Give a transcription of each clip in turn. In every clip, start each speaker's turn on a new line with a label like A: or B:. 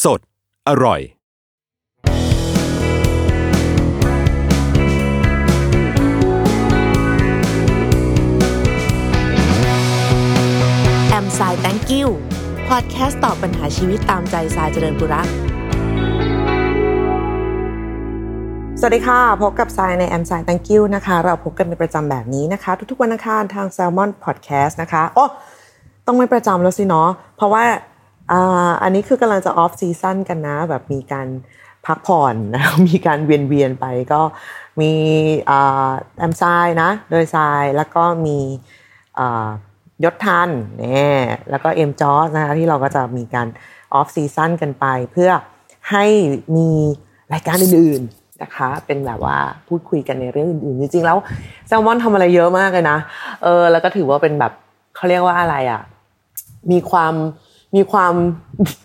A: สด อร่อย
B: แอมสาย thank you พอดแคสต์ตอบปัญหาชีวิตตามใจสายเจริญบุรักสวัสดีค่ะ พบกับสายในแอมสาย thank you นะคะ เราพบกันเป็นประจำแบบนี้นะคะ ทุกๆวันอังคารทาง Salmon Podcast นะคะโอ้ต้องไม่ประจำแล้วสิเนาะเพราะว่า อันนี้คือกำลังจะ off season กันนะ แบบมีการพักผ่อนนะมีการเวียนเวียนไปก็มี I'm ทรายนะ โดยทรายแล้วก็มียศทันเนี่ยแล้วก็เอ็มจอสนะคะที่เราก็จะมีการoff season กันไป เพื่อให้มีรายการอื่นๆนะคะ เป็นแบบว่าพูดคุยกันในเรื่องอื่นๆ จริงๆแล้วแซลมอนทำอะไรเยอะมากเลยนะเออแล้วก็ถือว่าเป็นแบบเขาเรียกว่าอะไรอะมีความ มีความ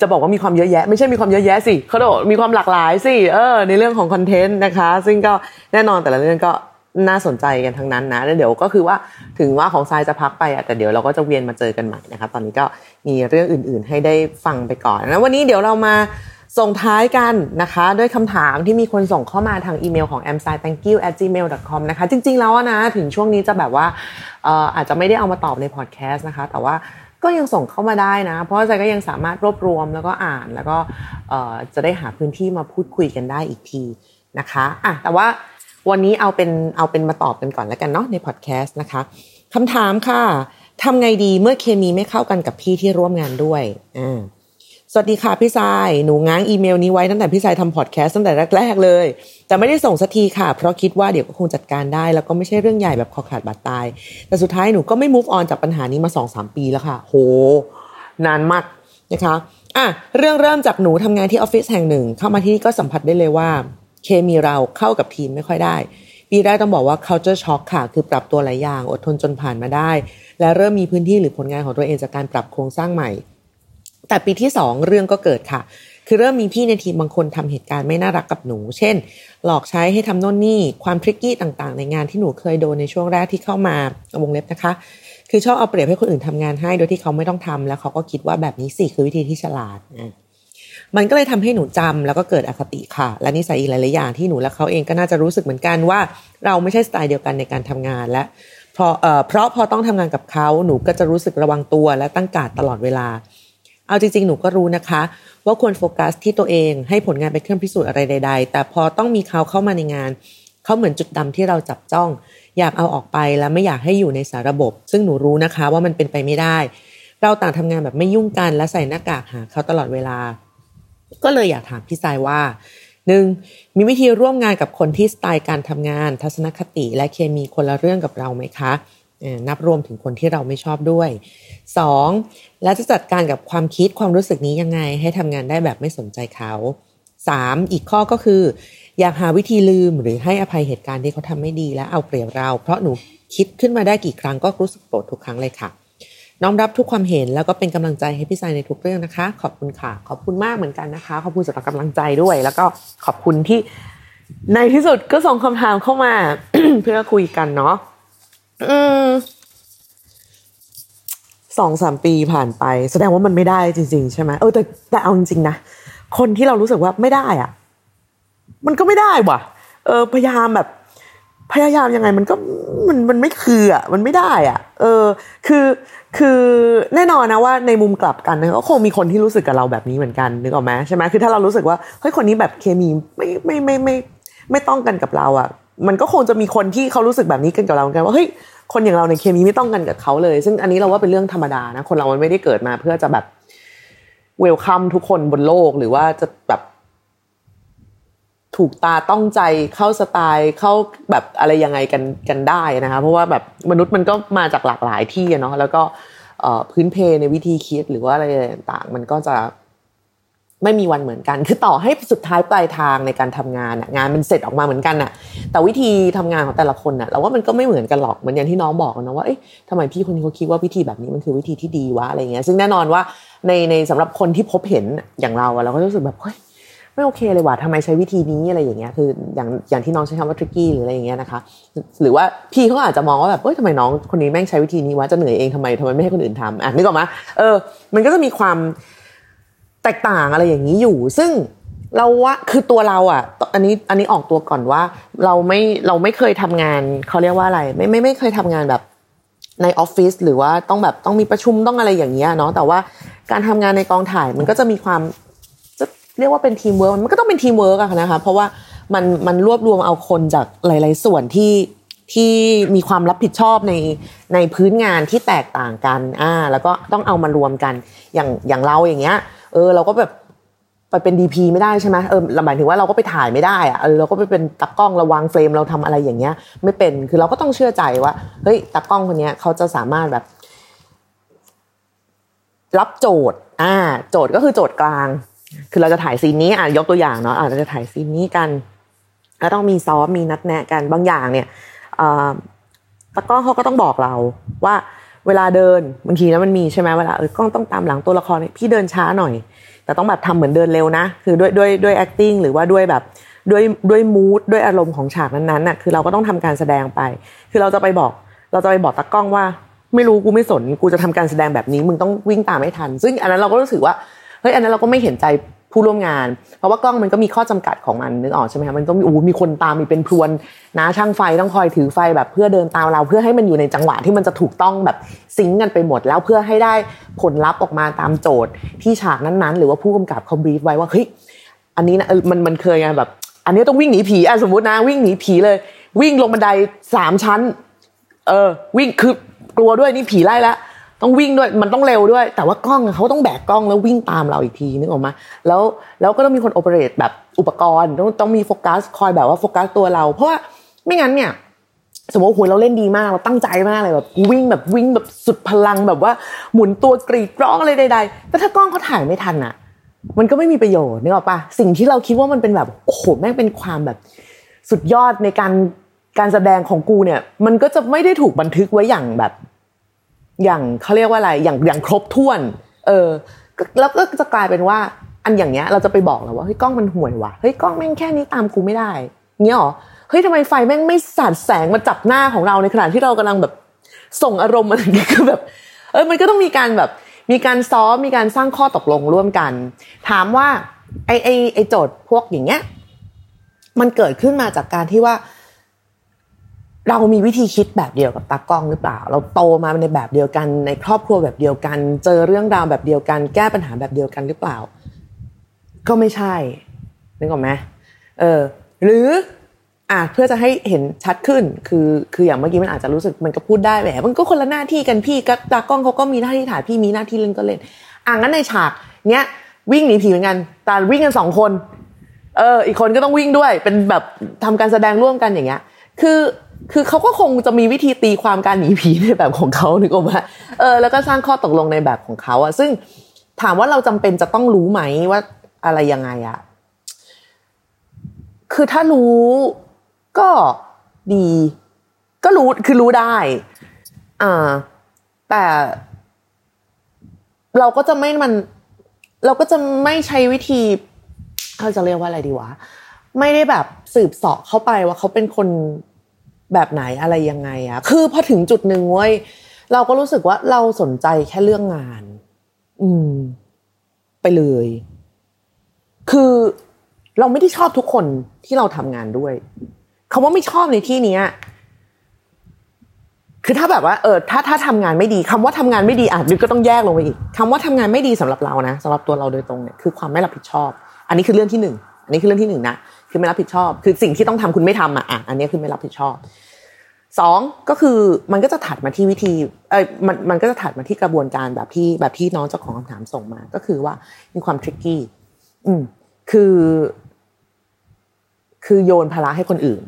B: จะบอกว่ามีความเยอะแยะ ไม่ใช่มีความเยอะแยะสิเขาบอกมีความหลากหลายสิเออในเรื่องของคอนเทนต์นะคะ ซึ่งก็แน่นอนแต่ละเรื่องก็น่าสนใจกันทั้งนั้นนะแล้วเดี๋ยวก็คือว่าถึงว่าของทรายจะพักไปอะแต่เดี๋ยวเราก็จะเวียนมาเจอกันใหม่นะคะตอนนี้ก็มีเรื่องอื่น ๆ ให้ได้ฟังไปก่อนนะวันนี้เดี๋ยวเรามาส่งท้ายกันนะคะ ด้วยคำถามที่มีคนส่งเข้ามาทางอีเมลของ a m s i thank you at gmail com นะคะ จริง ๆ แล้วนะ ถึงช่วงนี้จะแบบว่าเอ่ออาจจะไม่ได้เอามาตอบในพอดแคสต์นะคะ แต่ว่า ก็ยังส่งเข้ามาได้นะ เพราะใจก็ยังสามารถรวบรวมแล้วก็อ่านแล้วก็จะได้หาพื้นที่มาพูดคุยกันได้อีกทีนะคะอะแต่ว่าวันนี้เอาเป็นเอาเป็นมาตอบกันก่อนแล้วกันเนาะในพอดแคสต์นะคะคำถามค่ะทำไงดีเมื่อเคมีไม่เข้ากันกับพี่ที่ร่วมงานด้วยอ่า วัสดีค่ะพี่ทรายหนูง้างอีเมลนี้ไว้ตั้งแต่พี่ทรายทำพอดแคสต์ตั้งแต่แรกๆเลย แต่ไม่ได้ส่งสักทีค่ะ เพราะคิดว่าเดี๋ยวก็คงจัดการได้ แล้วก็ไม่ใช่เรื่องใหญ่แบบคอขาดบาดตาย แต่สุดท้ายหนูก็ไม่ move on จากปัญหานี้มา2อสปีแล้วค่ะ โห นานมากนะคะอะเรื่องเริ่มจากหนูทำงานที่ออฟฟิศแห่งหนึ่ง เข้ามาที่นี่ก็สัมผัสได้เลยว่า เคมีเราเข้ากับทีมไม่ค่อยได้ปีแรกต้องบอกว่า culture shock ค่ะ คือปรับตัวหลายอย่าง อดทนจนผ่านมาได้ และเริ่มมีพื้นที่หรือผลงานของตัวเองจากการปรับโครงสร้างใหม่ แต่ปีที่สองเรื่องก็เกิดค่ะ คือเริ่มมีพี่ในทีมบางคนทำเหตุการณ์ไม่น่ารักกับหนู เช่น หลอกใช้ให้ทำโน่นนี่ ความทริกกี้ต่างๆ ในงานที่หนูเคยโดนในช่วงแรกที่เข้ามาวงเล็บนะคะ คือชอบเอาเปรียบให้คนอื่นทำงานให้โดยที่เขาไม่ต้องทำแล้วเขาก็คิดว่าแบบนี้สิคือวิธีที่ฉลาดนะมันก็เลยทำให้หนูจำแล้วก็เกิดอคติค่ะ และนิสัยอีกหลายๆอย่างที่หนูและเขาเองก็น่าจะรู้สึกเหมือนกันว่า เราไม่ใช่สไตล์เดียวกันในการทำงานและเพอเอ่อเพราะพอต้องทำงานกับเขาหนูก็จะรู้สึกระวังตัวและตั้งการดตลอดเวลา เอาจริงๆ หนูก็รู้นะคะ ว่าควรโฟกัสที่ตัวเองให้ผลงานเป็นเครื่องพิสูจน์อะไรใด ๆ แต่พอต้องมีเขาเข้ามาในงาน เขาเหมือนจุดดำที่เราจับจ้อง อยากเอาออกไปแล้วไม่อยากให้อยู่ในสาระบบ ซึ่งหนูรู้นะคะว่ามันเป็นไปไม่ได้ เราต่างทำงานแบบไม่ยุ่งกันและใส่หน้ากากหาเขาตลอดเวลา ก็เลยอยากถามพี่สายว่าหนึ่งมีวิธีร่วมงานกับคนที่สไตล์การทำงาน ทัศนคติ และเคมีคนละเรื่องกับเราไหมคะ นับรวมถึงคนที่เราไม่ชอบด้วย 2. แล้วจะจัดการกับความคิดความรู้สึกนี้ยังไง ให้ทำงานได้แบบไม่สนใจเขา 3. อีกข้อก็คือ อยากหาวิธีลืมหรือให้อภัยเหตุการณ์ที่เขาทำไม่ดีและเอาเปรียบเรา เพราะหนูคิดขึ้นมาได้กี่ครั้งก็รู้สึกโกรธทุกครั้งเลยค่ะน้อมรับทุกความเห็นแล้วก็เป็นกำลังใจให้พี่สายในทุกเรื่องนะคะ ขอบคุณค่ะ ขอบคุณมากเหมือนกันนะคะ ขอบคุณสำหรับกำลังใจด้วย แล้วก็ขอบคุณที่ในที่สุดก็ส่งคำถามเข้ามาเพื่อคุยกันเนาะ สองสามปีผ่านไป แสดงว่ามันไม่ได้จริง ๆ ใช่ไหมเออแต่แต่เอาจริงๆนะคนที่เรารู้สึกว่าไม่ได้อะมันก็ไม่ได้ว่ะ เออพยายามแบบ พยายามยังไงมันก็มันมันไม่คืออะมันไม่ได้อะ เออ คือคือแน่นอนนะว่าในมุมกลับกันก็คงมีคนที่รู้สึกกับเราแบบนี้เหมือนกันนึกออกไหมใช่ไหมคือถ้าเรารู้สึกว่าเฮ้ยคนนี้แบบเคมีไม่ไม่ไม่ไม่ไม่ต้องกันกับเราอะ มันก็คงจะมีคนที่เขารู้สึกแบบนี้กันกับเราเหมือนกันว่าเฮ้ยคนอย่างเราในเคมีไม่ต้องกันกับเขาเลย ซึ่งอันนี้เราว่าเป็นเรื่องธรรมดานะคนเรามันไม่ได้เกิดมาเพื่อจะแบบเวลคัมทุกคนบนโลกหรือว่าจะแบบถูกตาต้องใจเข้าสไตล์เข้าแบบอะไรยังไงกันกันได้นะคะเพราะว่าแบบมนุษย์มันก็มาจากหลากหลายที่เนาะแล้วก็พื้นเพในวิธีคิดหรือว่าอะไรต่างมันก็จะ ไม่มีวันเหมือนกัน คือต่อให้สุดท้ายปลายทางในการทำงานงานมันเสร็จออกมาเหมือนกันอะแต่วิธีทำงานของแต่ละคนอะเราว่ามันก็ไม่เหมือนกันหรอกเหมือนอย่างที่น้องบอกนะว่าเอ๊ะทำไมพี่คนนี้เขาคิดว่าวิธีแบบนี้มันคือวิธีที่ดีวะอะไรเงี้ย ซึ่งแน่นอนว่าในในสำหรับคนที่พบเห็นอย่างเราอะเราก็รู้สึกแบบเฮ้ยไม่โอเคเลยว่ะทำไมใช้วิธีนี้อะไรอย่างเงี้ยคืออย่างอย่างที่น้องใช้คำว่าทริกกี้หรืออะไรอย่างเงี้ยนะคะ หรือว่าพี่เขาอาจจะมองว่าแบบเฮ้ยทำไมน้องคนนี้แม่งใช้วิธีนี้วะจะเหนื่อยเองทำไมทำไมไม่ให้คนอื่นทำอะนึกออกไหมเออ มันก็จะมีความ แตกต่างอะไรอย่างนี้อยู่ ซึ่งเราว่าคือตัวเราอะ อันนี้อันนี้ออกตัวก่อนว่า เราไม่เราไม่เคยทำงานเขาเรียกว่าอะไร ไม่ไม่ไม่เคยทำงานแบบในออฟฟิศหรือว่าต้องแบบต้องมีประชุมต้องอะไรอย่างเงี้ยเนาะแต่ว่าการทำงานในกองถ่ายมันก็จะมีความเรียกว่าเป็นทีมเวิร์กมันก็ต้องเป็นทีมเวิร์กอะนะคะเพราะว่ามันมันรวบรวมเอาคนจากหลาย ๆ ส่วนที่ที่มีความรับผิดชอบในในพื้นงานที่แตกต่างกันอ่าแล้วก็ต้องเอามารวมกันอย่างอย่างเราอย่างเงี้ย ออเราก็แบบไปเป็นดีพีไม่ได้ใช่ไหมเออหมายถึงว่าเราก็ไปถ่ายไม่ได้อะเออเราก็ไปเป็นตากล้องระวังเฟรมเราทำอะไรอย่างเงี้ย ไม่เป็นคือเราก็ต้องเชื่อใจว่าเฮ้ยตากล้องคนนี้เขาจะสามารถแบบ รับโจทย์อ่า โจทย์ก็คือโจทย์กลาง คือเราจะถ่ายซีนนี้อะยกตัวอย่างเนาะอะเราจะถ่ายซีนนี้กันแล้วต้องมีซ้อมมีนัดแนะกันบางอย่างเนี่ยตากล้องเขาก็ต้องบอกเราว่า เวลาเดินบางทีนะมันมีใช่ไหมเวลาเออกล้องต้องตามหลังตัวละครพี่เดินช้าหน่อย แต่ต้องแบบทำเหมือนเดินเร็วนะ คือด้วยด้วยด้วย acting หรือว่าด้วยแบบด้วยด้วย mood ด้วยอารมณ์ของฉากนั้นๆน่ะคือเราก็ต้องทำการแสดงไป คือเราจะไปบอก เราจะไปบอกตากล้องว่า ไม่รู้กูไม่สนกูจะทำการแสดงแบบนี้ มึงต้องวิ่งตามให้ทัน ซึ่งอันนั้นเราก็รู้สึกว่าเฮ้ยอันนั้นเราก็ไม่เห็นใจ ผู้ร่วมงาน เพราะว่ากล้องมันก็มีข้อจำกัดของมันนึกออกใช่ไหมคะมันต้องมีอู้มีคนตามมีเป็นพรวนนะช่างไฟต้องคอยถือไฟแบบเพื่อเดินตามเรา เพื่อให้มันอยู่ในจังหวะที่มันจะถูกต้องแบบซิงกันไปหมด แล้วเพื่อให้ได้ผลลัพธ์ออกมาตามโจทย์ที่ฉากนั้นๆ หรือว่าผู้กำกับเขาบีฟไว้ว่าเฮ้ยอันนี้นะมันมันเคยไงแบบ อันนี้ต้องวิ่งหนีผีอะสมมตินะวิ่งหนีผีเลย วิ่งลงบันไดสามชั้น เออวิ่งคือกลัวด้วยนี่ผีไล่แล้ว ต้องวิ่งด้วยมันต้องเร็วด้วย แต่ว่ากล้องเขาต้องแบกกล้องแล้ววิ่งตามเราอีกทีนึกออกมาแล้วแล้วก็ต้องมีคนโอเปเรตแบบอุปกรณ์ต้องต้องมีโฟกัสคอยแบบว่าโฟกัสตัวเรา เพราะว่าไม่งั้นเนี่ยสมมติโหเราเล่นดีมากเราตั้งใจมากเลยแบบวิ่งแบบวิ่งแบบสุดพลังแบบว่าหมุนตัวกรีดร้องอะไรใด ๆ แต่ถ้ากล้องเขาถ่ายไม่ทันอะมันก็ไม่มีประโยชน์นึกออกปะสิ่งที่เราคิดว่ามันเป็นแบบโอ้โหแม่งเป็นความแบบสุดยอดในการการแสดงของกูเนี่ย มันก็จะไม่ได้ถูกบันทึกไว้อย่างแบบ อย่างเขาเรียกว่าอะไรอย่างอย่างครบถ้วน เออ แล้วก็จะกลายเป็นว่าอันอย่างเงี้ยเราจะไปบอกแล้วว่าเฮ้ยกล้องมันห่วยว่ะเฮ้ยกล้องแม่งแค่นี้ตามกูไม่ได้เงี้ยหรอเฮ้ยทำไมไฟแม่งไม่สาดแสงมาจับหน้าของเราในขณะที่เรากำลังแบบส่งอารมณ์อะไรอย่างเงี้ยคือแบบเออมันก็ต้องมีการแบบมีการซ้อมมีการสร้างข้อตกลงร่วมกัน ถามว่าไอไอไอโจทย์พวกอย่างเงี้ยมันเกิดขึ้นมาจากการที่ว่า เรามีวิธีคิดแบบเดียวกับตากล้องหรือเปล่า เราโตมาในแบบเดียวกัน ในครอบครัวแบบเดียวกัน เจอเรื่องราวแบบเดียวกัน แก้ปัญหาแบบเดียวกันหรือเปล่า ก็ไม่ใช่นึกออกไหมเออ หรืออะเพื่อจะให้เห็นชัดขึ้น คือคืออย่างเมื่อกี้มันอาจจะรู้สึกมันก็พูดได้แหละมันก็คนละหน้าที่กันพี่ก็ตากล้องเขาก็มีหน้าที่ถ่ายพี่มีหน้าที่เล่นก็เล่นอะงั้นในฉากเนี้ยวิ่งหนีผีเหมือนกันแต่วิ่งกันสองคน เออ อีกคนก็ต้องวิ่งด้วย เป็นแบบทำการแสดงร่วมกันอย่างเงี้ย คือ คือเขาก็คงจะมีวิธีตีความการหนีผีในแบบของเขานึกออกมาเออแล้วก็สร้างข้อตกลงในแบบของเขาอะซึ่งถามว่าเราจำเป็นจะต้องรู้ไหมว่าอะไรยังไงอะคือถ้ารู้ก็ดี ก็รู้คือรู้ได้ อ่า แต่ เราก็จะไม่มัน เราก็จะไม่ใช้วิธีเขาจะเรียกว่าอะไรดีวะไม่ได้แบบสืบเสาะเข้าไปว่าเขาเป็นคน แบบไหนอะไรยังไงอะคือพอถึงจุดหนึ่งเว้ยเราก็รู้สึกว่าเราสนใจแค่เรื่องงาน อืม ไปเลย คือเราไม่ได้ชอบทุกคนที่เราทำงานด้วยคำว่าไม่ชอบในที่นี้คือถ้าแบบว่าเออถ้าถ้าทำงานไม่ดีคำว่าทำงานไม่ดีอาจนึกก็ต้องแยกลงไปอีกคำว่าทำงานไม่ดีสำหรับเรานะสำหรับตัวเราโดยตรงเนี่ยคือความไม่รับผิดชอบ อันนี้คือเรื่องที่หนึ่งอันนี้คือเรื่องที่หนึ่งนะ คือไม่รับผิดชอบ คือสิ่งที่ต้องทำคุณไม่ทำอะอะอันนี้คือไม่รับผิดชอบสองก็คือมันก็จะถัดมาที่วิธีเอ้ยมันมันก็จะถัดมาที่กระบวนการแบบที่แบบที่น้องเจ้าของคำถามส่งมา ก็คือว่ามีความทริกกี้อืมคือ คือโยนภาระให้คนอื่น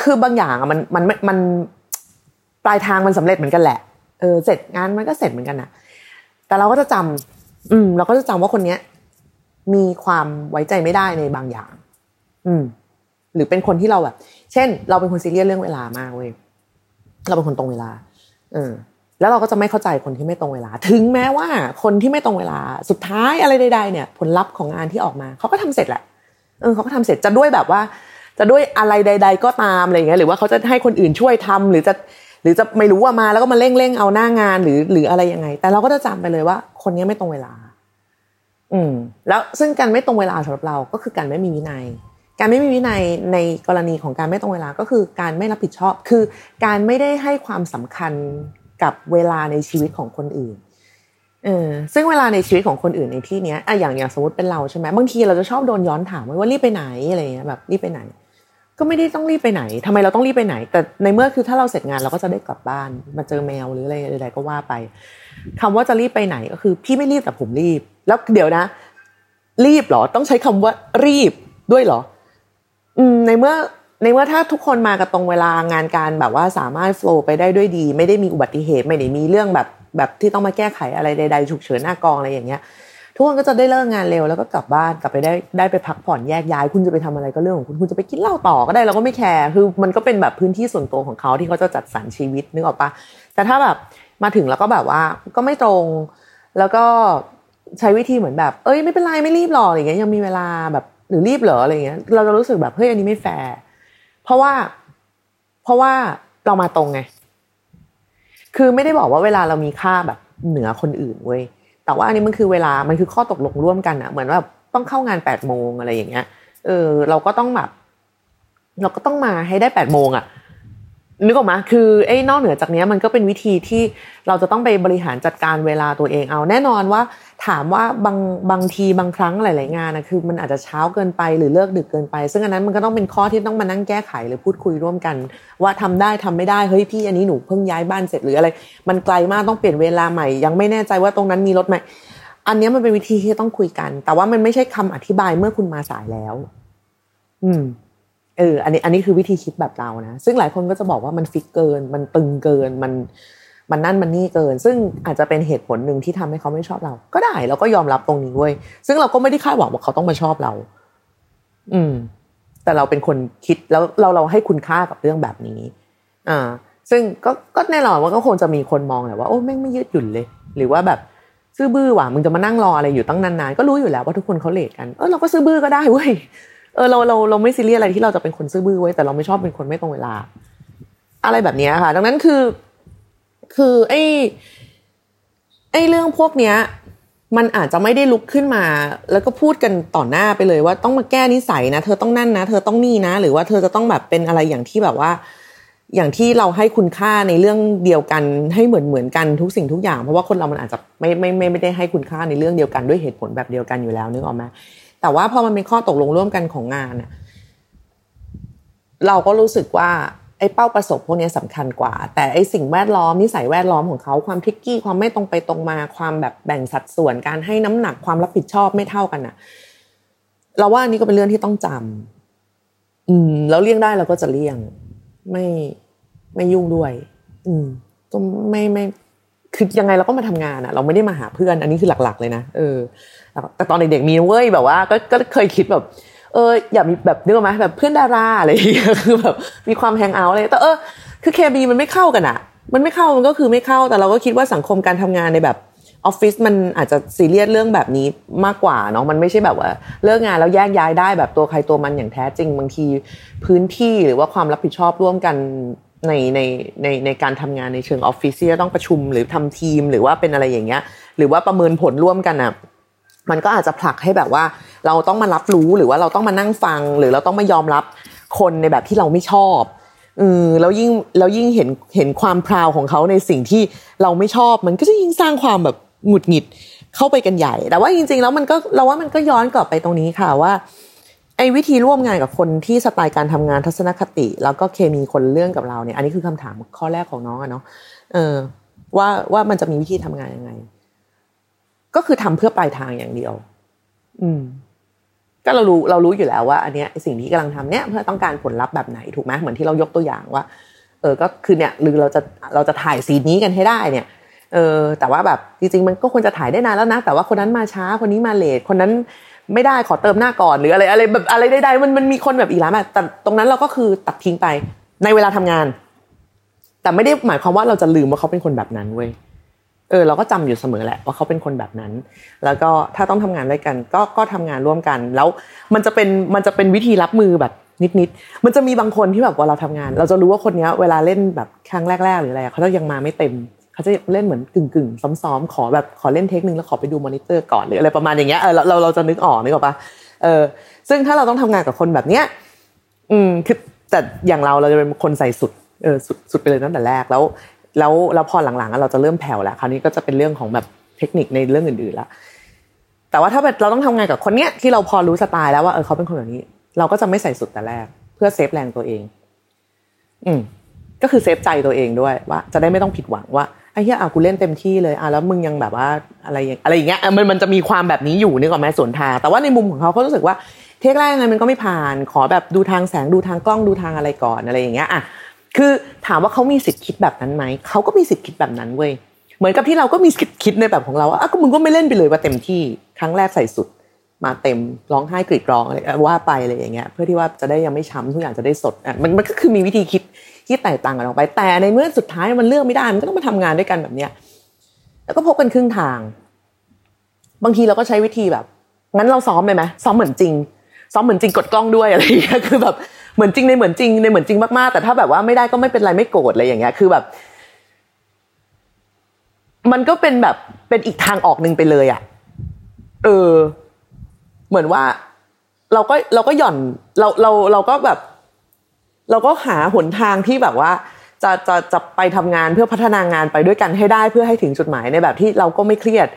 B: คือบางอย่างอะมันมันมันปลายทางมันสำเร็จเหมือนกันแหละเออเสร็จงานมันก็เสร็จเหมือนกันนะแต่เราก็จะจำอืม เราก็จะจำว่าคนเนี้ย มีความไว้ใจไม่ได้ในบางอย่าง อืม หรือเป็นคนที่เราแบบ เช่น เราเป็นคนซีเรียสเรื่องเวลามากเว้ยเราเป็นคนตรงเวลา เออ แล้วเราก็จะไม่เข้าใจคนที่ไม่ตรงเวลา ถึงแม้ว่าคนที่ไม่ตรงเวลา สุดท้ายอะไรใดๆเนี่ย ผลลัพธ์ของงานที่ออกมาเขาก็ทำเสร็จแหละ เออเขาก็ทำเสร็จจะด้วยแบบว่า จะด้วยอะไรใด ๆ ก็ตามอะไรเงี้ย หรือว่าเขาจะให้คนอื่นช่วยทำหรือจะหรือจะไม่รู้ว่ามาแล้วก็มาเร่งเร่งเอาหน้างานหรือหรืออะไรยังไง แต่เราก็จะจำไปเลยว่า คนนี้ไม่ตรงเวลา อืมแล้วซึ่งการไม่ตรงเวลาสำหรับเราก็คือการไม่มีวินัย การไม่มีวินัยในกรณีของการไม่ตรงเวลาก็คือการไม่รับผิดชอบ คือการไม่ได้ให้ความสำคัญกับเวลาในชีวิตของคนอื่นเออซึ่งเวลาในชีวิตของคนอื่นในที่เนี้ยอะอย่างอย่างสมมติเป็นเราใช่ไหมบางทีเราจะชอบโดนย้อนถามว่ารีบไปไหนอะไรเงี้ยแบบรีบไปไหน ก็ไม่ได้ต้องรีบไปไหนทำไมเราต้องรีบไปไหน แต่ในเมื่อคือถ้าเราเสร็จงานเราก็จะได้กลับบ้านมาเจอแมวหรืออะไรใดๆก็ว่าไป คำว่าจะรีบไปไหนก็คือ พี่ไม่รีบแต่ผมรีบ แล้วเดี๋ยวนะ รีบหรอต้องใช้คำว่ารีบด้วยหรอ อืมในเมื่อในเมื่อถ้าทุกคนมากับตรงเวลางานการแบบว่าสามารถโฟล์ไปได้ด้วยดี ไม่ได้มีอุบัติเหตุไม่ได้มีเรื่องแบบแบบที่ต้องมาแก้ไขอะไรใดๆฉุกเฉินหน้ากองอะไรอย่างเงี้ยทุกคนก็จะได้เลิกงานเร็วแล้วก็กลับบ้านกลับไปได้ได้ไปพักผ่อนแยกย้าย คุณจะไปทำอะไรก็เรื่องของคุณคุณจะไปกินเหล้าต่อก็ได้เราก็ไม่แคร์คือมันก็เป็นแบบพื้นที่ส่วนตัวของเขาที่เขาจะจัดสรรชีวิตนึกออกปะแต่ถ้าแบบ มาถึงแล้วก็แบบว่าก็ไม่ตรง แล้วก็ใช้วิธีเหมือนแบบ เอ้ยไม่เป็นไรไม่รีบหรอกอะไรเงี้ยยังมีเวลาแบบหรือรีบเหรออะไรเงี้ย เราจะรู้สึกแบบเฮ้ยอันนี้ไม่แฟร์เพราะว่า เพราะว่าเรามาตรงไงคือไม่ได้บอกว่าเวลาเรามีค่าแบบเหนือคนอื่นเว้ยแต่ว่าอันนี้มันคือเวลามันคือข้อตกลงร่วมกันอะเหมือนว่าต้องเข้างานแปดโมงอะไรอย่างเงี้ยเออเราก็ต้องแบบเราก็ต้องมาให้ได้แปดโมงอะ นึกออกมาคือไอ้นอกเหนือจากนี้มันก็เป็นวิธีที่เราจะต้องไปบริหารจัดการเวลาตัวเองเอา แน่นอนว่าถามว่าบางบางทีบางครั้งหลาย ๆ งานนะคือมันอาจจะเช้าเกินไปหรือเลิกดึกเกินไป ซึ่งอันนั้นมันก็ต้องเป็นข้อที่ต้องมานั่งแก้ไขหรือพูดคุยร่วมกัน ว่าทำได้ทำไม่ได้เฮ้ยพี่อันนี้หนูเพิ่งย้ายบ้านเสร็จหรืออะไร มันไกลมากต้องเปลี่ยนเวลาใหม่ ยังไม่แน่ใจว่าตรงนั้นมีรถไหมอันนี้มันเป็นวิธีที่ต้องคุยกัน แต่ว่ามันไม่ใช่คำอธิบายเมื่อคุณมาสายแล้ว อืม เอออันนี้อันนี้คือวิธีคิดแบบเรานะ ซึ่งหลายคนก็จะบอกว่ามันฟิกเกิน มันตึงเกินมันมันนั่นมันนี่เกิน ซึ่งอาจจะเป็นเหตุผลหนึ่งที่ทำให้เขาไม่ชอบเรา ก็ได้เราก็ยอมรับตรงนี้เว้ยซึ่งเราก็ไม่ได้คาดหวังว่าเขาต้องมาชอบเรา อืม แต่เราเป็นคนคิดแล้วเราเราให้คุณค่ากับเรื่องแบบนี้ อ่า ซึ่งก็ก็แน่นอนว่าก็คงจะมีคนมองแหละว่าโอ้แม่งไม่ยืดหยุ่นเลย หรือว่าแบบซื่อบื้อว่ะมึงจะมานั่งรออะไรอยู่ตั้งนานๆก็รู้อยู่แล้วว่าทุกคนเขาเลทกันเออเราก็ซื่อบื้อก็ได้เว้ย เออเราเราเราไม่ซีเรียสอะไรที่เราจะเป็นคนซื่อบื้อไว้แต่เราไม่ชอบเป็นคนไม่ตรงเวลา อะไรแบบนี้ค่ะ ดังนั้นคือ คือไอ้ไอ้เรื่องพวกเนี้ย มันอาจจะไม่ได้ลุกขึ้นมา แล้วก็พูดกันต่อหน้าไปเลยว่าต้องมาแก้นิสัยนะเธอต้องนั่นนะเธอต้องนี่นะ หรือว่าเธอจะต้องแบบเป็นอะไรอย่างที่แบบว่า อย่างที่เราให้คุณค่าในเรื่องเดียวกันให้เหมือนเหมือนกันทุกสิ่งทุกอย่าง เพราะว่าคนเรามันอาจจะไม่ไม่ไม่ไม่ได้ให้คุณค่าในเรื่องเดียวกันด้วยเหตุผลแบบเดียวกันอยู่แล้วนึกออกไหม แต่ว่าพอมันเป็นข้อตกลงร่วมกันของงานเราก็รู้สึกว่าไอ้เป้าประสบพวกนี้สำคัญกว่า แต่ไอ้สิ่งแวดล้อมนิสัยแวดล้อมของเขาความทิกกี้ความไม่ตรงไปตรงมาความแบบแบ่งสัดส่วนการให้น้ำหนักความรับผิดชอบไม่เท่ากันอะเราว่าอันนี้ก็เป็นเรื่องที่ต้องจำอืม แล้วเลี่ยงได้เราก็จะเลี่ยง ไม่ไม่ยุ่งด้วย อืมก็ไม่ไม่ คือยังไงเราก็มาทำงานอะเราไม่ได้มาหาเพื่อน อันนี้คือหลัก ๆ เลยนะเออแต่ตอนเด็กๆมีเว้ยแบบว่าก็ก็เคยคิดแบบ เออ อย่ามีแบบนึกออกไหมแบบเพื่อนดาราอะไรอย่างเงี้ยคือแบบมีความแฮงเอาท์เลยแต่เออคือเคมีมันไม่เข้ากันอะมันไม่เข้ามันก็คือไม่เข้า แต่เราก็คิดว่าสังคมการทำงานในแบบออฟฟิศมันอาจจะซีเรียสเรื่องแบบนี้มากกว่าเนาะมันไม่ใช่แบบว่าเลิกงานแล้วแยกย้ายได้แบบตัวใครตัวมันอย่างแท้จริงบางทีพื้นที่หรือว่าความรับผิดชอบร่วมกัน ในในในในการทำงานในเชิงออฟฟิศที่จะต้องประชุมหรือทำทีมหรือว่าเป็นอะไรอย่างเงี้ย หรือว่าประเมินผลร่วมกันอะมันก็อาจจะผลักให้แบบว่า เราต้องมารับรู้หรือว่าเราต้องมานั่งฟัง หรือเราต้องมายอมรับคนในแบบที่เราไม่ชอบเออแล้วยิ่งแล้วยิ่งเห็นเห็นความพราวของเขาในสิ่งที่เราไม่ชอบ มันก็จะยิ่งสร้างความแบบหงุดหงิดเข้าไปกันใหญ่ แต่ว่าจริง ๆ แล้วมันก็เราว่ามันก็ย้อนกลับไปตรงนี้ค่ะว่า ไอ้วิธีร่วมงานกับคนที่สไตล์การทำงานทัศนคติ แล้วก็เคมีคนเรื่องกับเราเนี่ย อันนี้คือคำถามข้อแรกของน้องอะเนาะเออ ว่าว่ามันจะมีวิธีทำงานยังไง ก็คือทำเพื่อปลายทางอย่างเดียว อืม ก็เรารู้เรารู้อยู่แล้วว่า อันเนี้ยสิ่งที่กำลังทำเนี้ยเพื่อต้องการผลลัพธ์แบบไหนถูกไหมเหมือนที่เรายกตัวอย่างว่า เออ ก็คือเนี่ยหรือเราจะเราจะถ่ายซีนนี้กันให้ได้เนี่ยเออแต่ว่าแบบจริงๆมันก็ควรจะถ่ายได้นานแล้วนะ แต่ว่าคนนั้นมาช้าคนนี้มาเลทคนนั้น ไม่ได้ขอเติมหน้าก่อนหรืออะไรอะไรแบบอะไรใดๆมันมันมีคนแบบอีกแล้วแต่ตรงนั้นเราก็คือตัดทิ้งไปในเวลาทำงาน แต่ไม่ได้หมายความว่าเราจะลืมว่าเขาเป็นคนแบบนั้นเว้ยเออเราก็จำอยู่เสมอแหละว่าเขาเป็นคนแบบนั้น แล้วก็ถ้าต้องทำงานด้วยกัน ก็ก็ทำงานร่วมกัน แล้วมันจะเป็นมันจะเป็นวิธีรับมือแบบนิดๆมันจะมีบางคนที่แบบว่าเราทำงาน เราจะรู้ว่าคนนี้เวลาเล่นแบบครั้งแรก ๆ หรืออะไรเขาจะยังมาไม่เต็ม เขาจะเล่นเหมือนกึ่งกึ่งซ้อมๆขอแบบขอเล่นเทคนึงแล้วขอไปดูมอนิเตอร์ก่อนหรืออะไรประมาณอย่างเงี้ยเออเราเราจะนึกออกนึกออกปะเออซึ่งถ้าเราต้องทำงานกับคนแบบเนี้ยอืมคือแต่อย่างเราเราจะเป็นคนใส่สุดเออสุดสุดไปเลยตั้งแต่แรกแล้ว แล้วแล้วพอหลังๆเราจะเริ่มแผ่วแล้วคราวนี้ก็จะเป็นเรื่องของแบบเทคนิคในเรื่องอื่นๆแล้วแต่ว่าถ้าเราต้องทำงานกับคนเนี้ยที่เราพอรู้สไตล์แล้วว่าเออเขาเป็นคนแบบนี้ เราก็จะไม่ใส่สุดแต่แรก เพื่อเซฟแรงตัวเอง อืมก็คือเซฟใจตัวเองด้วยว่า จะได้ไม่ต้องผิดหวังว่า ไอ้เหี้ยอะกูเล่นเต็มที่เลยอะแล้วมึงยังแบบว่าอะไรอย่างอะไรอย่างเงี้ยมันมันจะมีความแบบนี้อยู่นึกออกไหมส่วนทางแต่ว่าในมุมของเขาเขารู้สึกว่าเทคแรกยังไงมันก็ไม่ผ่าน ขอแบบดูทางแสงดูทางกล้องดูทางอะไรก่อนอะไรอย่างเงี้ยอะคือถามว่าเขามีสิทธิ์คิดแบบนั้นไหมเขาก็มีสิทธิ์คิดแบบนั้นเว้ยเหมือนกับที่เราก็มีสิทธิ์คิดในแบบของเราว่าอะก็มึงก็ไม่เล่นไปเลยว่าเต็มที่ครั้งแรกใส่สุด มาเต็มร้องไห้กรีดร้องอะไรว่าไปอะไรอย่างเงี้ยเพื่อที่ว่าจะได้ยังไม่ช้ำทุกอย่างจะได้สดอะมันมันก็คือมีวิธีคิด ที่แตกต่างกันออกไป แต่ในเมื่อสุดท้ายมันเลือกไม่ได้มันก็ต้องมาทำงานด้วยกันแบบเนี้ยแล้วก็พบกันครึ่งทาง บางทีเราก็ใช้วิธีแบบงั้นเราซ้อมไปไหมซ้อมเหมือนจริง ซ้อมเหมือนจริงกดกล้องด้วยอะไรอย่างเงี้ยคือแบบเหมือนจริงในเหมือนจริงในเหมือนจริงมากๆแต่ถ้าแบบว่าไม่ได้ก็ไม่เป็นไรไม่โกรธอะไรอย่างเงี้ยคือแบบ มันก็เป็นแบบเป็นอีกทางออกหนึ่งไปเลยอะเออ เหมือนว่าเราก็เราก็หย่อนเราเราเราก็แบบ เราก็หาหนทางที่แบบว่า จะจะจะไปทำงานเพื่อพัฒนางานไปด้วยกันให้ได้เพื่อให้ถึงจุดหมายในแบบที่เราก็ไม่เครียด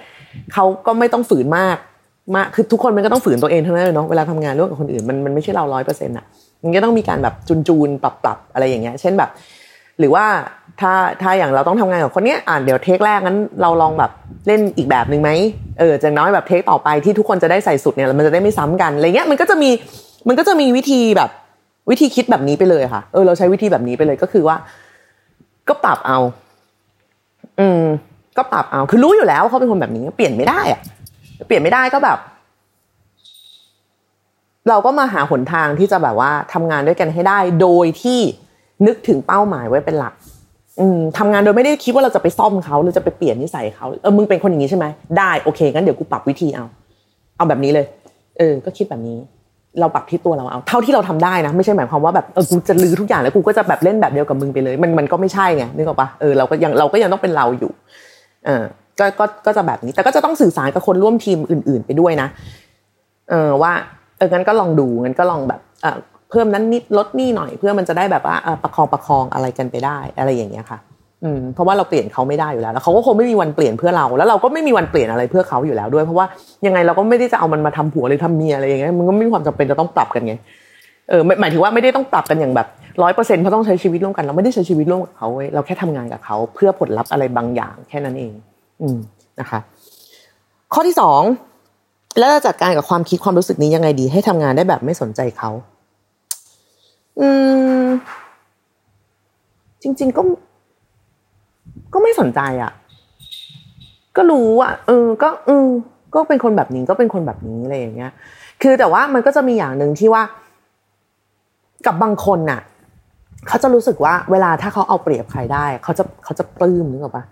B: เขาก็ไม่ต้องฝืนมากมากคือทุกคนมันก็ต้องฝืนตัวเองทั้งนั้นเลยเนาะเวลาทำงานร่วมกับคนอื่นมันมันไม่ใช่เราร้อยเปอร์เซ็นต์อะมันก็ต้องมีการแบบจูนจูนปรับปรับอะไรอย่างเงี้ย เช่นแบบ หรือว่าถ้าถ้าอย่างเราต้องทำงานกับคนเนี้ยอ่านเดี๋ยวเทคแรกงั้นเราลองแบบเล่นอีกแบบหนึ่งไหมเออจะน้อยแบบเทคต่อไปที่ทุกคนจะได้ใส่สุดเนี่ยมันจะได้ไม่ซ้ำกันอะไรเงี้ยมันก็จะมีมันก็จะมีวิธีแบบ วิธีคิดแบบนี้ไปเลยค่ะ เออเราใช้วิธีแบบนี้ไปเลยก็คือว่า ก็ปรับเอา อืม ก็ปรับเอา คือรู้อยู่แล้วเขาเป็นคนแบบนี้เปลี่ยนไม่ได้อะเปลี่ยนไม่ได้ก็แบบ เราก็มาหาหนทางที่จะแบบว่าทำงานด้วยกันให้ได้ โดยที่นึกถึงเป้าหมายไว้เป็นหลัก อืมทำงานโดยไม่ได้คิดว่าเราจะไปซ่อมเขาหรือจะไปเปลี่ยนนิสัยเขาเออมึงเป็นคนอย่างนี้ใช่ไหมได้โอเคงั้นเดี๋ยวกูปรับวิธีเอา เอาแบบนี้เลย เออ ก็คิดแบบนี้ เราปรับที่ตัวเราเอา เท่าที่เราทำได้นะไม่ใช่หมายความว่าแบบเออกูจะลือทุกอย่างแล้วกูก็จะแบบเล่นแบบเดียวกับมึงไปเลย มันมันก็ไม่ใช่ไงนึกออกปะเออเราก็ยังเราก็ยังต้องเป็นเราอยู่เออก็ก็ก็จะแบบนี้ แต่ก็จะต้องสื่อสารกับคนร่วมทีมอื่น ๆ ไปด้วยนะ เออว่าเอองั้นก็ลองดูงั้นก็ลองแบบเออเพิ่มนั้นนิดลดนี่หน่อย เพื่อมันจะได้แบบว่าประคองประคองอะไรกันไปได้ อะไรอย่างเงี้ยค่ะ อืมเพราะว่าเราเปลี่ยนเขาไม่ได้อยู่แล้วแล้วเขาก็คงไม่มีวันเปลี่ยนเพื่อเรา แล้วเราก็ไม่มีวันเปลี่ยนอะไรเพื่อเขาอยู่แล้วด้วย เพราะว่ายังไงเราก็ไม่ได้จะเอามันมาทำผัวหรือทำเมียอะไรอย่างเงี้ยมันก็ไม่มีความจำเป็นจะต้องปรับกันไงเออหมายถึงว่าไม่ได้ต้องปรับกันอย่างแบบร้อยเปอร์เซ็นต์เพราะต้องใช้ชีวิตร่วมกันเราไม่ได้ใช้ชีวิตร่วมกับเขาเว้ยเราแค่ทำงานกับเขาเพื่อผลลัพธ์อะไรบางอย่างแค่นั้นเอง อืมนะคะ ข้อที่สองแล้วจะจัดการกับความคิดความรู้สึกนี้ยังไงดี ให้ทำงานได้แบบไม่สนใจเขา อืม จริง ๆ ก็ ก็ไม่สนใจอะ ก็รู้อะเออ ก็เออก็เป็นคนแบบนี้ก็เป็นคนแบบนี้อะไรอย่างเงี้ย คือแต่ว่ามันก็จะมีอย่างหนึ่งที่ว่า กับบางคนน่ะ เขาจะรู้สึกว่า เวลาถ้าเขาเอาเปรียบใครได้เขาจะเขาจะปลื้มนึกออกปะ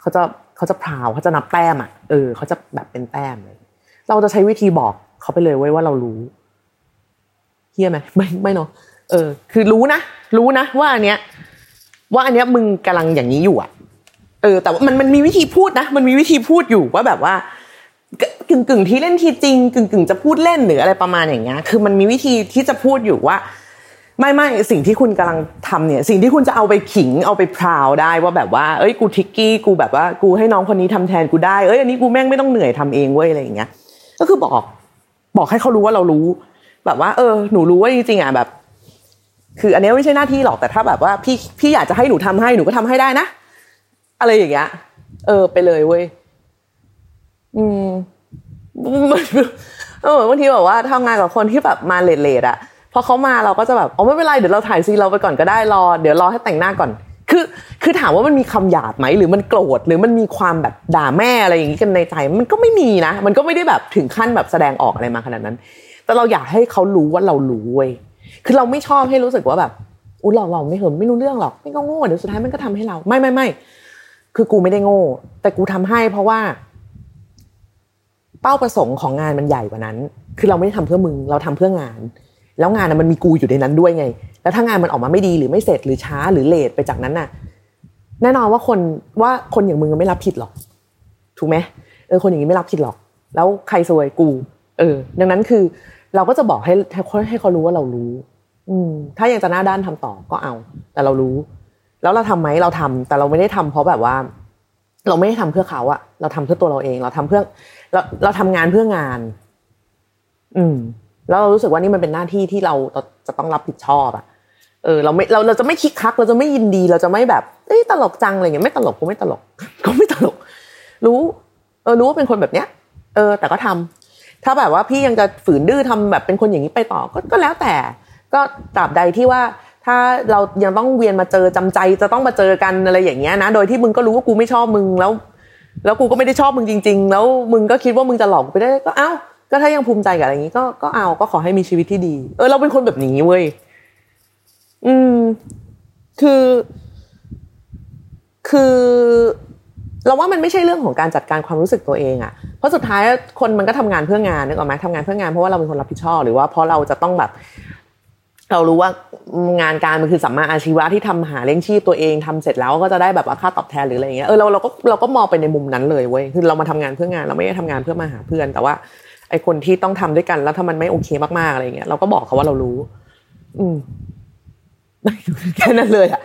B: เขาจะเขาจะพราวเขาจะนับแต้มอะเออเขาจะแบบเป็นแต้มเลยเราจะใช้วิธีบอกเขาไปเลยไว้ว่าเรารู้เฮียไหมไม่ไม่เนาะเออ คือรู้นะรู้นะว่าอันเนี้ย ว่าอันเนี้ยมึงกำลังอย่างนี้อยู่อะ เออแต่ว่ามันมันมีวิธีพูดนะ มันมีวิธีพูดอยู่ว่าแบบว่ากึ่งกึ่งที่เล่นทีจริงกึ่งกึ่งจะพูดเล่นหรืออะไรประมาณอย่างเงี้ยคือมันมีวิธีที่จะพูดอยู่ว่า ไม่ไม่สิ่งที่คุณกำลังทำเนี่ย สิ่งที่คุณจะเอาไปขิงเอาไปพราวได้ว่าแบบว่าเอ้ยกูทิกกี้กูแบบว่ากูให้น้องคนนี้ทำแทนกูได้เอ้ยอันนี้กูแม่งไม่ต้องเหนื่อยทำเองเว้ยอะไรอย่างเงี้ย ก็คือบอกบอกให้เขารู้ว่าเรารู้ แบบว่า เออ หนูรู้ว่าจริงๆอะแบบ คือ อันนี้ไม่ใช่หน้าที่หรอกแต่ถ้าแบบว่าพี่พี่อยากจะให้หนูทำให้หนูก็ทำให้ได้นะ อะไรอย่างเงี้ย เออ ไปเลยเว้ย อืมเออบางทีแบบว่าทำงานกับคนที่แบบมาเลดๆอะพอเขามาเราก็จะแบบ อ๋อไม่เป็นไร เดี๋ยวเราถ่ายซีเราไปก่อนก็ได้รอ เดี๋ยวรอให้แต่งหน้าก่อน คือ คือถามว่ามันมีคำหยาบไหม หรือมันโกรธ หรือมันมีความแบบด่าแม่อะไรอย่างนี้กันในใจ มันก็ไม่มีนะ มันก็ไม่ได้แบบถึงขั้นแบบแสดงออกอะไรมาขนาดนั้น แต่เราอยากให้เขารู้ว่าเรารู้เว้ย คือเราไม่ชอบให้รู้สึกว่าแบบอุ้ยเราเราไม่เหิมไม่รู้เรื่องหรอก ไม่ก็โง่ เดี๋ยวสุดท้ายมันก็ทำให้เรา ไม่ไม่ไม่ คือกูไม่ได้โง่ แต่กูทำให้เพราะว่า เป้าประสงค์ของงานมันใหญ่กว่านั้น คือเราไม่ได้ทำเพื่อมึง เราทำเพื่องาน แล้วงานน่ะมันมีกูอยู่ในนั้นด้วยไง แล้วถ้างานมันออกมาไม่ดีหรือไม่เสร็จหรือช้าหรือเลทไปจากนั้นน่ะ แน่นอนว่าคนว่าคนอย่างมึงไม่รับผิดหรอก ถูกไหมเออคนอย่างนี้ไม่รับผิดหรอก แล้วใครซวยกู เออ ดังนั้นคือ เราก็จะบอกให้ให้เขารู้ว่าเรารู้ อืม ถ้ายังจะหน้าด้านทำต่อก็เอา แต่เรารู้ แล้วเราทำไหมเราทำแต่เราไม่ได้ทำเพราะแบบว่า เราไม่ได้ทำเพื่อเขาอะเราทำเพื่อตัวเราเอง เราทำเพื่อเราเราทำงานเพื่องาน อืม แล้วเรารู้สึกว่านี่มันเป็นหน้าที่ที่เราจะต้องรับผิดชอบอะเออเราไม่เราเราจะไม่คิกคัก เราจะไม่ยินดี เราจะไม่แบบเอ้ยตลกจังอะไรเงี้ยไม่ตลกก็ไม่ตลก ก็ไม่ตลก รู้ เออรู้ว่าเป็นคนแบบเนี้ย เออ แต่ก็ทำถ้าแบบว่าพี่ยังจะฝืนดื้อทำแบบเป็นคนอย่างนี้ไปต่อ ก็ก็แล้วแต่ ก็ตราบใดที่ว่า ถ้าเรายังต้องเวียนมาเจอจำใจจะต้องมาเจอกันอะไรอย่างเงี้ยนะ โดยที่มึงก็รู้ว่ากูไม่ชอบมึงแล้ว แล้วกูก็ไม่ได้ชอบมึงจริง ๆ แล้วมึงก็คิดว่ามึงจะหลอกไปได้ก็เอ้าก็ถ้ายังภูมิใจกับอะไรอย่างนี้ก็ก็เอาก็ขอให้มีชีวิตที่ดี เออเราเป็นคนแบบนี้เว้ยอืม คือ คือ เราว่ามันไม่ใช่เรื่องของการจัดการความรู้สึกตัวเองอะเพราะสุดท้ายคนมันก็ทำงานเพื่องานนึกออกไหมทำงานเพื่องานเพราะว่าเราเป็นคนรับผิดชอบหรือว่าเพราะเราจะต้องแบบ เรารู้ว่างานการมันคือสัมมาอาชีวะที่ทำหาเลี้ยงชีพตัวเองทำเสร็จแล้วก็จะได้แบบว่าค่าตอบแทนหรืออะไรเงี้ยเออเราเราก็เราก็มองไปในมุมนั้นเลยเว้ยคือเรามาทำงานเพื่องานเราไม่ได้ทำงานเพื่อมาหาเพื่อน แต่ว่าไอคนที่ต้องทำด้วยกันแล้วถ้ามันไม่โอเคมากๆอะไรเงี้ยเราก็บอกเขาว่าเรารู้ อืมแค่นั้นเลยอะ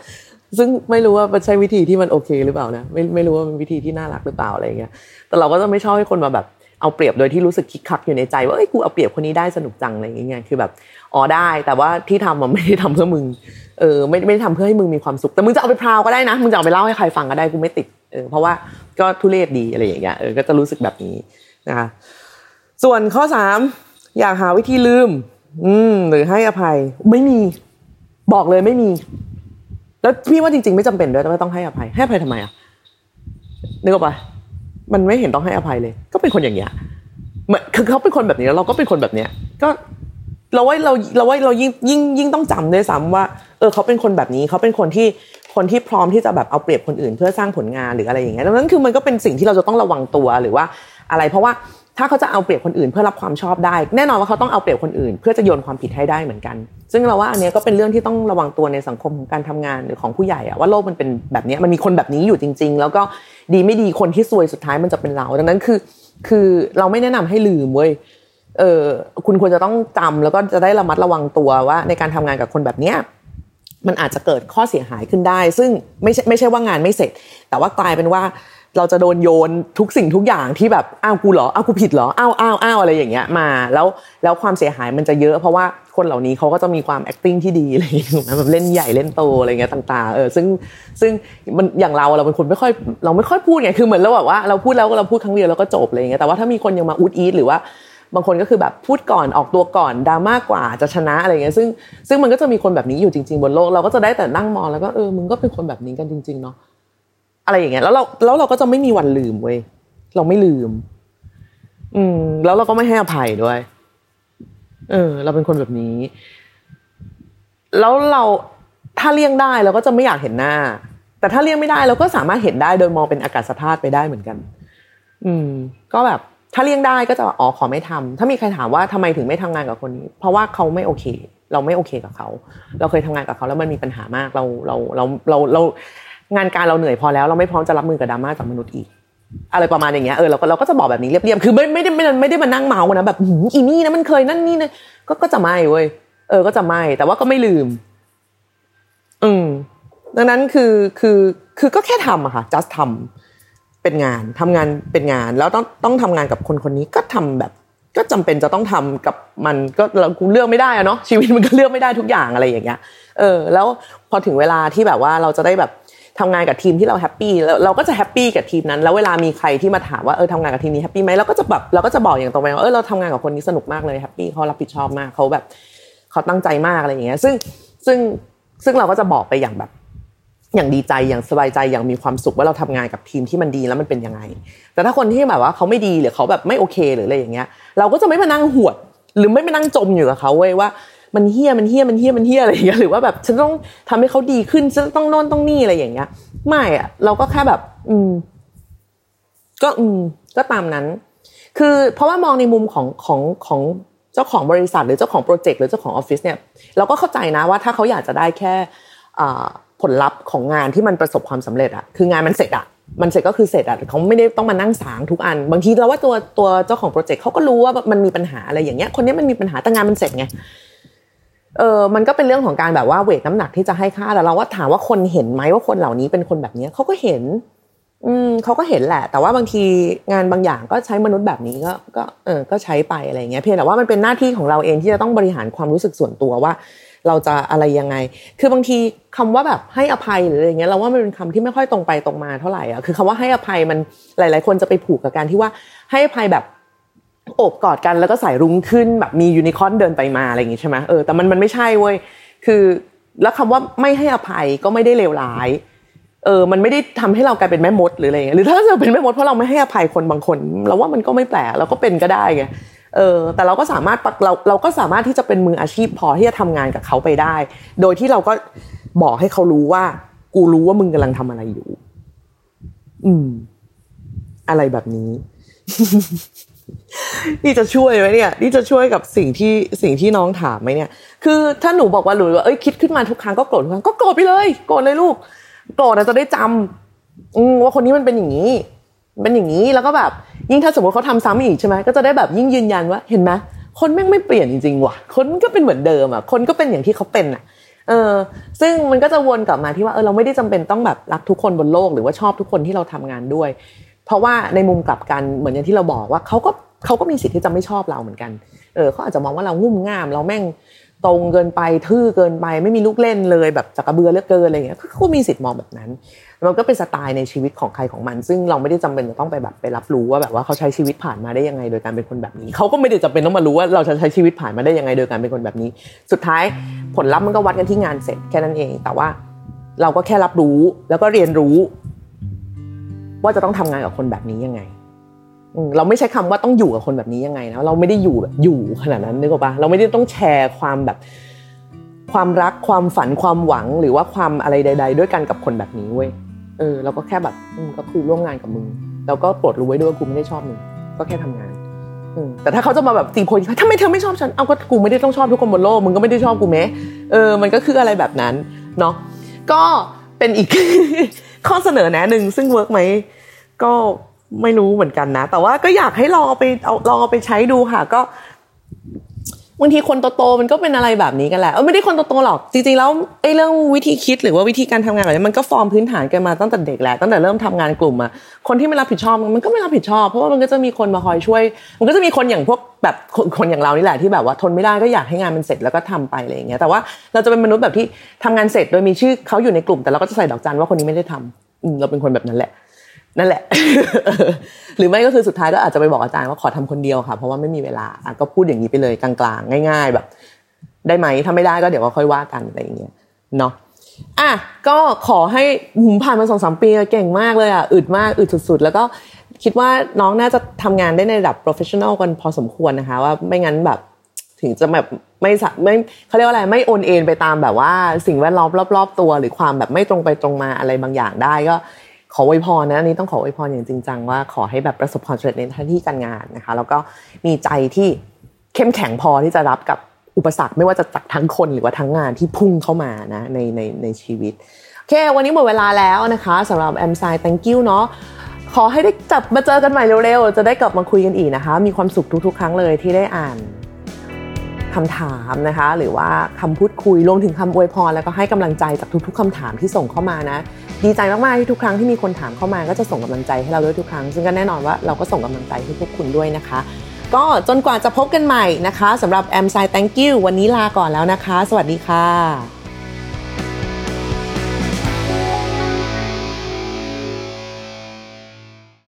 B: ซึ่งไม่รู้ว่ามันใช่วิธีที่มันโอเคหรือเปล่านะไม่ไม่รู้ว่ามันวิธีที่น่ารักหรือเปล่าอะไรเงี้ยแต่เราก็จะไม่ชอบให้คนมาแบบเอาเปรียบโดยที่รู้สึกคิกคักอยู่ในใจว่าเอ้ยกูเอาเปรียบคนนี้ได้สนุกจังอะไรเงี้ยคือแบบ อ๋อได้ แต่ว่าที่ทำมันไม่ได้ทำเพื่อมึงเออไม่ไม่ได้ทำเพื่อให้มึงมีความสุขแต่มึงจะเอาไปพราวก็ได้นะมึงจะเอาไปเล่าให้ใครฟังก็ได้กูไม่ติดเออเพราะว่าก็ทุเรศดีอะไรอย่างเงี้ยเออก็จะรู้สึกแบบนี้นะคะส่วนข้อสามอยากหาวิธีลืม อืม หรือให้อภัย ไม่มี บอกเลยไม่มี แล้วพี่ว่าจริง ๆ ไม่จำเป็นด้วยไม่ต้องให้อภัย ให้อภัยทำไมอะนึกออกปะมันไม่เห็นต้องให้อภัยเลย ก็เป็นคนอย่างเงี้ยเหมือนคือเขาเป็นคนแบบนี้แล้วเราก็เป็นคนแบบเนี้ย ก็ เราว่าเราเราว่าเรายิ่งยิ่งยิ่งต้องจำด้วยซ้ำว่า เออเขาเป็นคนแบบนี้เขาเป็นคนที่คนที่พร้อมที่จะแบบเอาเปรียบคนอื่น เพื่อสร้างผลงานหรืออะไรอย่างเงี้ยดังนั้นคือมันก็เป็นสิ่งที่เราจะต้องระวังตัวหรือว่าอะไร เพราะว่าถ้าเขาจะเอาเปรียบคนอื่นเพื่อรับความชอบได้ แน่นอนว่าเขาต้องเอาเปรียบคนอื่น เพื่อจะโยนความผิดให้ได้เหมือนกัน ซึ่งเราว่าอันนี้ก็เป็นเรื่องที่ต้องระวังตัวในสังคมของการทำงานหรือของผู้ใหญ่อะว่าโลกมันเป็นแบบนี้มันมีคนแบบนี้อยู่จริง ๆ แล้วก็ดีไม่ดีคนที่ซวยสุดท้ายมันจะเป็นเรา ดังนั้นคือ คือเราไม่แนะนำให้ลืมเว้ย เออคุณควรจะต้องจำแล้วก็จะได้ระมัดระวังตัวว่า ในการทำงานกับคนแบบเนี้ยมันอาจจะเกิดข้อเสียหายขึ้นได้ ซึ่งไม่ใช่ไม่ใช่ว่างานไม่เสร็จ แต่ว่ากลายเป็นว่าเราจะโดนโยนทุกสิ่งทุกอย่างที่แบบอ้าวกูเหรออ้าวกูผิดเหรออ้าวอ้าวอ้าวอะไรอย่างเงี้ยมา แล้วแล้วความเสียหายมันจะเยอะเพราะว่าคนเหล่านี้เขาก็จะมีความ acting ที่ดีอะไรอย่างเงี้ยแบบเล่นใหญ่เล่นโตอะไรเงี้ยต่างๆเออซึ่งซึ่งมันอย่างเราเราเป็นคนไม่ค่อยเราไม่ค่อยพูดไงคือเหมือนเราแบบว่าเราพูดแล้วก็เราพูดครั้งเดียวแล้วก็จบอะไรเงี้ยแต่ว่าถ้ามีคนยังมาอุดอีทหรือว่า บางคนก็คือแบบพูดก่อนออกตัวก่อนดราม่ากกว่าจะชนะอะไรเงี้ยซึ่งซึ่งมันก็จะมีคนแบบนี้อยู่จริง ๆ บนโลกเราก็จะได้แต่นั่งมองแล้วก็เออมึงก็เป็นคนแบบนี้กันจริง ๆ เนาะอะไรอย่างเงี้ยแล้วเราแล้วเราก็จะไม่มีวันลืมเว้ยเราไม่ลืม อืม แล้วเราก็ไม่ให้อภัยด้วย เออ เราเป็นคนแบบนี้ แล้วเราถ้าเลี่ยงได้เราก็จะไม่อยากเห็นหน้า แต่ถ้าเลี่ยงไม่ได้เราก็สามารถเห็นได้โดยมองเป็นอากาศธาตุไปได้เหมือนกัน อืม ก็แบบ ถ้าเลี่ยงได้ก็จะอ๋อขอไม่ทำถ้ามีใครถามว่าทำไมถึงไม่ทำงานกับคนนี้ เพราะว่าเขาไม่โอเค เราไม่โอเคกับเขา เราเคยทำงานกับเขาแล้วมันมีปัญหามากเราเราเราเราเรางานการเราเหนื่อยพอแล้ว เราไม่พร้อมจะรับมือกับดราม่าจากมนุษย์อีก อะไรประมาณอย่างเงี้ยเออเราก็เราก็จะบอกแบบนี้เรียบๆคือไม่ไม่ได้ไม่ได้ไม่ได้มานั่งเมาส์นะแบบอีนี่นะมันเคยนั่นนี่นะก็ก็จะไม่เว้ยเออก็จะไม่แต่ว่าก็ไม่ลืม อืมดังนั้นคือคือคือก็แค่ทำอะค่ะ just ทำ เป็นงานทำงานเป็นงาน แล้วต้องต้องทำงานกับคนคนนี้ก็ทำแบบ ก็จำเป็นจะต้องทำกับมันก็เรากูเลือกไม่ได้อะเนาะชีวิตมันก็เลือกไม่ได้ทุกอย่างอะไรอย่างเงี้ยเออแล้วพอถึงเวลาที่แบบว่าเราจะได้แบบทำงานกับทีมที่เรา happy แล้วเราก็จะ happy กับทีมนั้น แล้วเวลามีใครที่มาถามว่าเออทำงานกับทีมนี้ happy ไหมเราก็จะแบบเราก็จะบอกอย่างตรงไปว่าเออเราทำงานกับคนนี้สนุกมากเลย happy เขารับผิดชอบมากเขาแบบเขาตั้งใจมากอะไรอย่างเงี้ยซึ่งซึ่งซึ่งเราก็จะบอกไปอย่างแบบ อย่างดีใจอย่างสบายใจอย่างมีความสุขว่าเราทำงานกับทีมที่มันดีแล้วมันเป็นยังไง แต่ถ้าคนที่แบบว่าเขาไม่ดีหรือเขาแบบไม่โอเคหรืออะไรอย่างเงี้ย เราก็จะไม่มานั่งหวด หรือไม่มานั่งจมอยู่กับเขาเว้ยว่ามันเฮี้ยมันเฮี้ยมันเฮี้ยมันเฮี้ยอะไรอย่างเงี้ยหรือว่าแบบฉันต้องทำให้เขาดีขึ้นฉันต้องโน่นต้องนี่อะไรอย่างเงี้ย ไม่อะเราก็แค่แบบ อืม ก็อืม ก็ตามนั้น คือเพราะว่ามองในมุมของของของเจ้าของบริษัท หรือเจ้าของโปรเจกต์หรือเจ้าของออฟฟิศเนี่ยเราก็เข้าใจนะว่าถ้าเขาอยากจะได้แค่ ผลลัพธ์ของงานที่มันประสบความสำเร็จอะคืองานมันเสร็จอะมันเสร็จก็คือเสร็จอะเขาไม่ได้ต้องมานั่งสางทุกอัน บางทีเราว่าตัวตัวเจ้าของโปรเจกต์เขาก็รู้ว่ามันมีปัญหาอะไรอย่างเงี้ยคนนี้มันมีปัญหาแต่งานมันเสร็จไงเออมันก็เป็นเรื่องของการแบบว่าเวทน้ำหนักที่จะให้ค่าแต่เราว่าถามว่าคนเห็นไหมว่าคนเหล่านี้เป็นคนแบบนี้เขาก็เห็น อืมเขาก็เห็นแหละ แต่ว่าบางทีงานบางอย่างก็ใช้มนุษย์แบบนี้ก็ ก็เออก็ใช้ไปอะไรเงี้ยเพียงแต่ว่ามันเป็นหน้าที่ของเราเองที่จะต้องบริหารความรู้สึกส่วนตัวว่า เราจะอะไรยังไง คือบางทีคำว่าแบบให้อภัยหรืออะไรเงี้ยเราว่ามันเป็นคำที่ไม่ค่อยตรงไปตรงมาเท่าไหร่อะคือคำว่าให้อภัยมันหลาย ๆ คนจะไปผูกกับการที่ว่าให้อภัยแบบโอบกอดกันแล้วก็ใส่รุ้งขึ้นแบบมียูนิคอนเดินไปมาอะไรอย่างงี้ใช่ไหมเออแต่มันมันไม่ใช่เว้ยคือแล้วคำว่าไม่ให้อภัยก็ไม่ได้เลวร้ายเออ มันไม่ได้ทำให้เรากลายเป็นแม่มดหรืออะไรเงี้ย หรือถ้าเราเป็นแม่มดเพราะเราไม่ให้อภัยคนบางคน เราว่ามันก็ไม่แปลกเราก็เป็นก็ได้ไง เออแต่เราก็สามารถเราเราก็สามารถที่จะเป็นมืออาชีพพอที่จะทำงานกับเขาไปได้ โดยที่เราก็บอกให้เขารู้ว่า กูรู้ว่ามึงกำลังทำอะไรอยู่ อืม อะไรแบบนี้ นี่จะช่วยไหมเนี่ย นี่จะช่วยกับสิ่งที่สิ่งที่น้องถามไหมเนี่ย คือถ้าหนูบอกว่าหนูว่าเอ้ยคิดขึ้นมาทุกครั้งก็โกรธทุกครั้งก็โกรธไปเลยโกรธเลยลูกโกรธจะได้จำอืว่าคนนี้มันเป็นอย่างนี้เป็นอย่างนี้แล้วก็แบบ ยิ่งถ้าสมมติเขาทำซ้ำอีกใช่ไหมก็จะได้แบบยิ่งยืนยันว่าเห็นไหมคนแม่งไม่เปลี่ยนจริงๆว่ะ คนก็เป็นเหมือนเดิมอะ คนก็เป็นอย่างที่เขาเป็นอะ เออ ซึ่งมันก็จะวนกลับมาที่ว่าเออเราไม่ได้จำเป็นต้องแบบรักทุกคนบนโลกหรือว่าชอบทุกคนที่เราทำงานด้วย เพราะว่าในมุมกลับกันเหมือนอย่างที่เราบอกว่าเขาก็เขาก็มีสิทธิ์ที่จะไม่ชอบเราเหมือนกัน เออเขาอาจจะมองว่าเรางุ่มง่าม เราแม่ง ตรงเกินไปทื่อเกินไป ไม่มีลูกเล่นเลยแบบจักระเบือเลือกเกินอะไรเงี้ยเขามีสิทธิ์มองแบบนั้นมันก็เป็นสไตล์ในชีวิตของใครของมัน ซึ่งเราไม่ได้จำเป็นจะต้องไปแบบไปรับรู้ว่าแบบว่าเขาใช้ชีวิตผ่านมาได้ยังไงโดยการเป็นคนแบบนี้เขาก็ไม่ได้จำเป็นต้องมารู้ว่าเราจะใช้ชีวิตผ่านมาได้ยังไงโดยการเป็นคนแบบนี้ สุดท้ายผลลัพธ์มันก็วัดกันที่งานเสร็จแค่นั้นเอง แต่ว่าเราก็แค่รับรู้แล้วก็เรียนรู้ ว่าจะต้องทำงานกับคนแบบนี้ยังไง เราไม่ใช่คำว่าต้องอยู่กับคนแบบนี้ยังไงนะเราไม่ได้อยู่แบบอยู่ขนาดนั้นนึกออกปะเราไม่ได้ต้องแชร์ความแบบ ความรักความฝันความหวังหรือว่าความอะไรใด ๆ ด้วยกันกับคนแบบนี้เว้ยเออเราก็แค่แบบก็คือร่วมงานกับมึงแล้วก็โปรดรู้ไว้ด้วยว่ากูไม่ได้ชอบมึงก็แค่ทำงานแต่ถ้าเขาจะมาแบบตีโพยทำไมเธอไม่ชอบฉันเอาก็กูไม่ได้ต้องชอบทุกคนบนโลกมึงก็ไม่ได้ชอบกูแม้เออมันก็คืออะไรแบบนั้นเนาะก็เป็นอีกข้อเสนอแนะหนึ่งซึ่ง work ไหมก็ ไม่รู้เหมือนกันนะ แต่ว่าก็อยากให้ลองเอาไปเอาลองเอาไปใช้ดูค่ะ ก็บางทีคนโตๆมันก็เป็นอะไรแบบนี้กันแหละเออไม่ได้คนโตๆหรอกจริงๆแล้วไอ้เรื่องวิธีคิดหรือว่าวิธีการทำงานแบบนี้มันก็ฟอร์มพื้นฐานกันมาตั้งแต่เด็กแหละตั้งแต่เริ่มทำงานกลุ่มอะคนที่ไม่รับผิดชอบมันก็ไม่รับผิดชอบเพราะว่ามันก็จะมีคนมาคอยช่วย มันก็จะมีคนอย่างพวกแบบคนอย่างเรานี่แหละที่แบบว่าทนไม่ได้ก็อยากให้งานมันเสร็จแล้วก็ทำไปอะไรอย่างเงี้ยแต่ว่าเราจะเป็นมนุษย์แบบที่ทำงานเสร็จโดยมีชื่อเขาอยู่ในกลุ่ม แต่เราก็จะใส่ดอกจันว่าคนนี้ไม่ได้ทำเราเป็นคนแบบนั้นแหละ นั่นแหละ หรือไม่ก็คือสุดท้ายก็อาจจะไปบอกอาจารย์ว่าขอทำคนเดียวค่ะ เพราะว่าไม่มีเวลาก็พูดอย่างนี้ไปเลยกลางๆ ง่าย ๆ แบบ ได้ไหมถ้าไม่ได้ก็เดี๋ยวก็ค่อยว่ากันอะไรอย่างเงี้ยเนาะอะก็ขอให้หุมผ่านมาสองสามปีเก่งมากเลยอะอึดมากอึดสุดๆ แล้วก็คิดว่าน้องน่าจะทำงานได้ในระดับ professional กันพอสมควรนะคะ ว่าไม่งั้นแบบถึงจะแบบไม่ไม่เขาเรียกว่าอะไรไม่โอนเอ็นไปตามแบบว่าสิ่งแวดล้อมรอบ ๆ ตัว หรือความแบบไม่ตรงไปตรงมาอะไรบางอย่างได้ก็ ขออวยพรนะอันนี้ต้องขออวยพรอย่างจริงจังว่าขอให้แบบประสบความสำเร็จในหน้าที่การงานนะคะ แล้วก็มีใจที่เข้มแข็งพอที่จะรับกับอุปสรรคไม่ว่าจะจากทั้งคนหรือว่าทั้งงานที่พุ่งเข้ามานะในในในชีวิตโอเค วันนี้หมดเวลาแล้วนะคะสำหรับแอมไซ thank you เนาะขอให้ได้จับมาเจอกันใหม่เร็วๆ จะได้กลับมาคุยกันอีกนะคะ มีความสุขทุกๆ ครั้งเลยที่ได้อ่าน คำถามนะคะ หรือว่าคำพูดคุยรวมถึงคำอวยพร แล้วก็ให้กำลังใจจากทุกๆคำถามที่ส่งเข้ามานะดีใจมากๆที่ทุกครั้งที่มีคนถามเข้ามาก็จะส่งกำลังใจให้เราด้วยทุกครั้ง ซึ่งก็แน่นอนว่าเราก็ส่งกำลังใจให้พวกคุณด้วยนะคะ ก็จนกว่าจะพบกันใหม่นะคะสำหรับแอมไซ thank you วันนี้ลาก่อนแล้วนะคะ สวัสดีค่ะ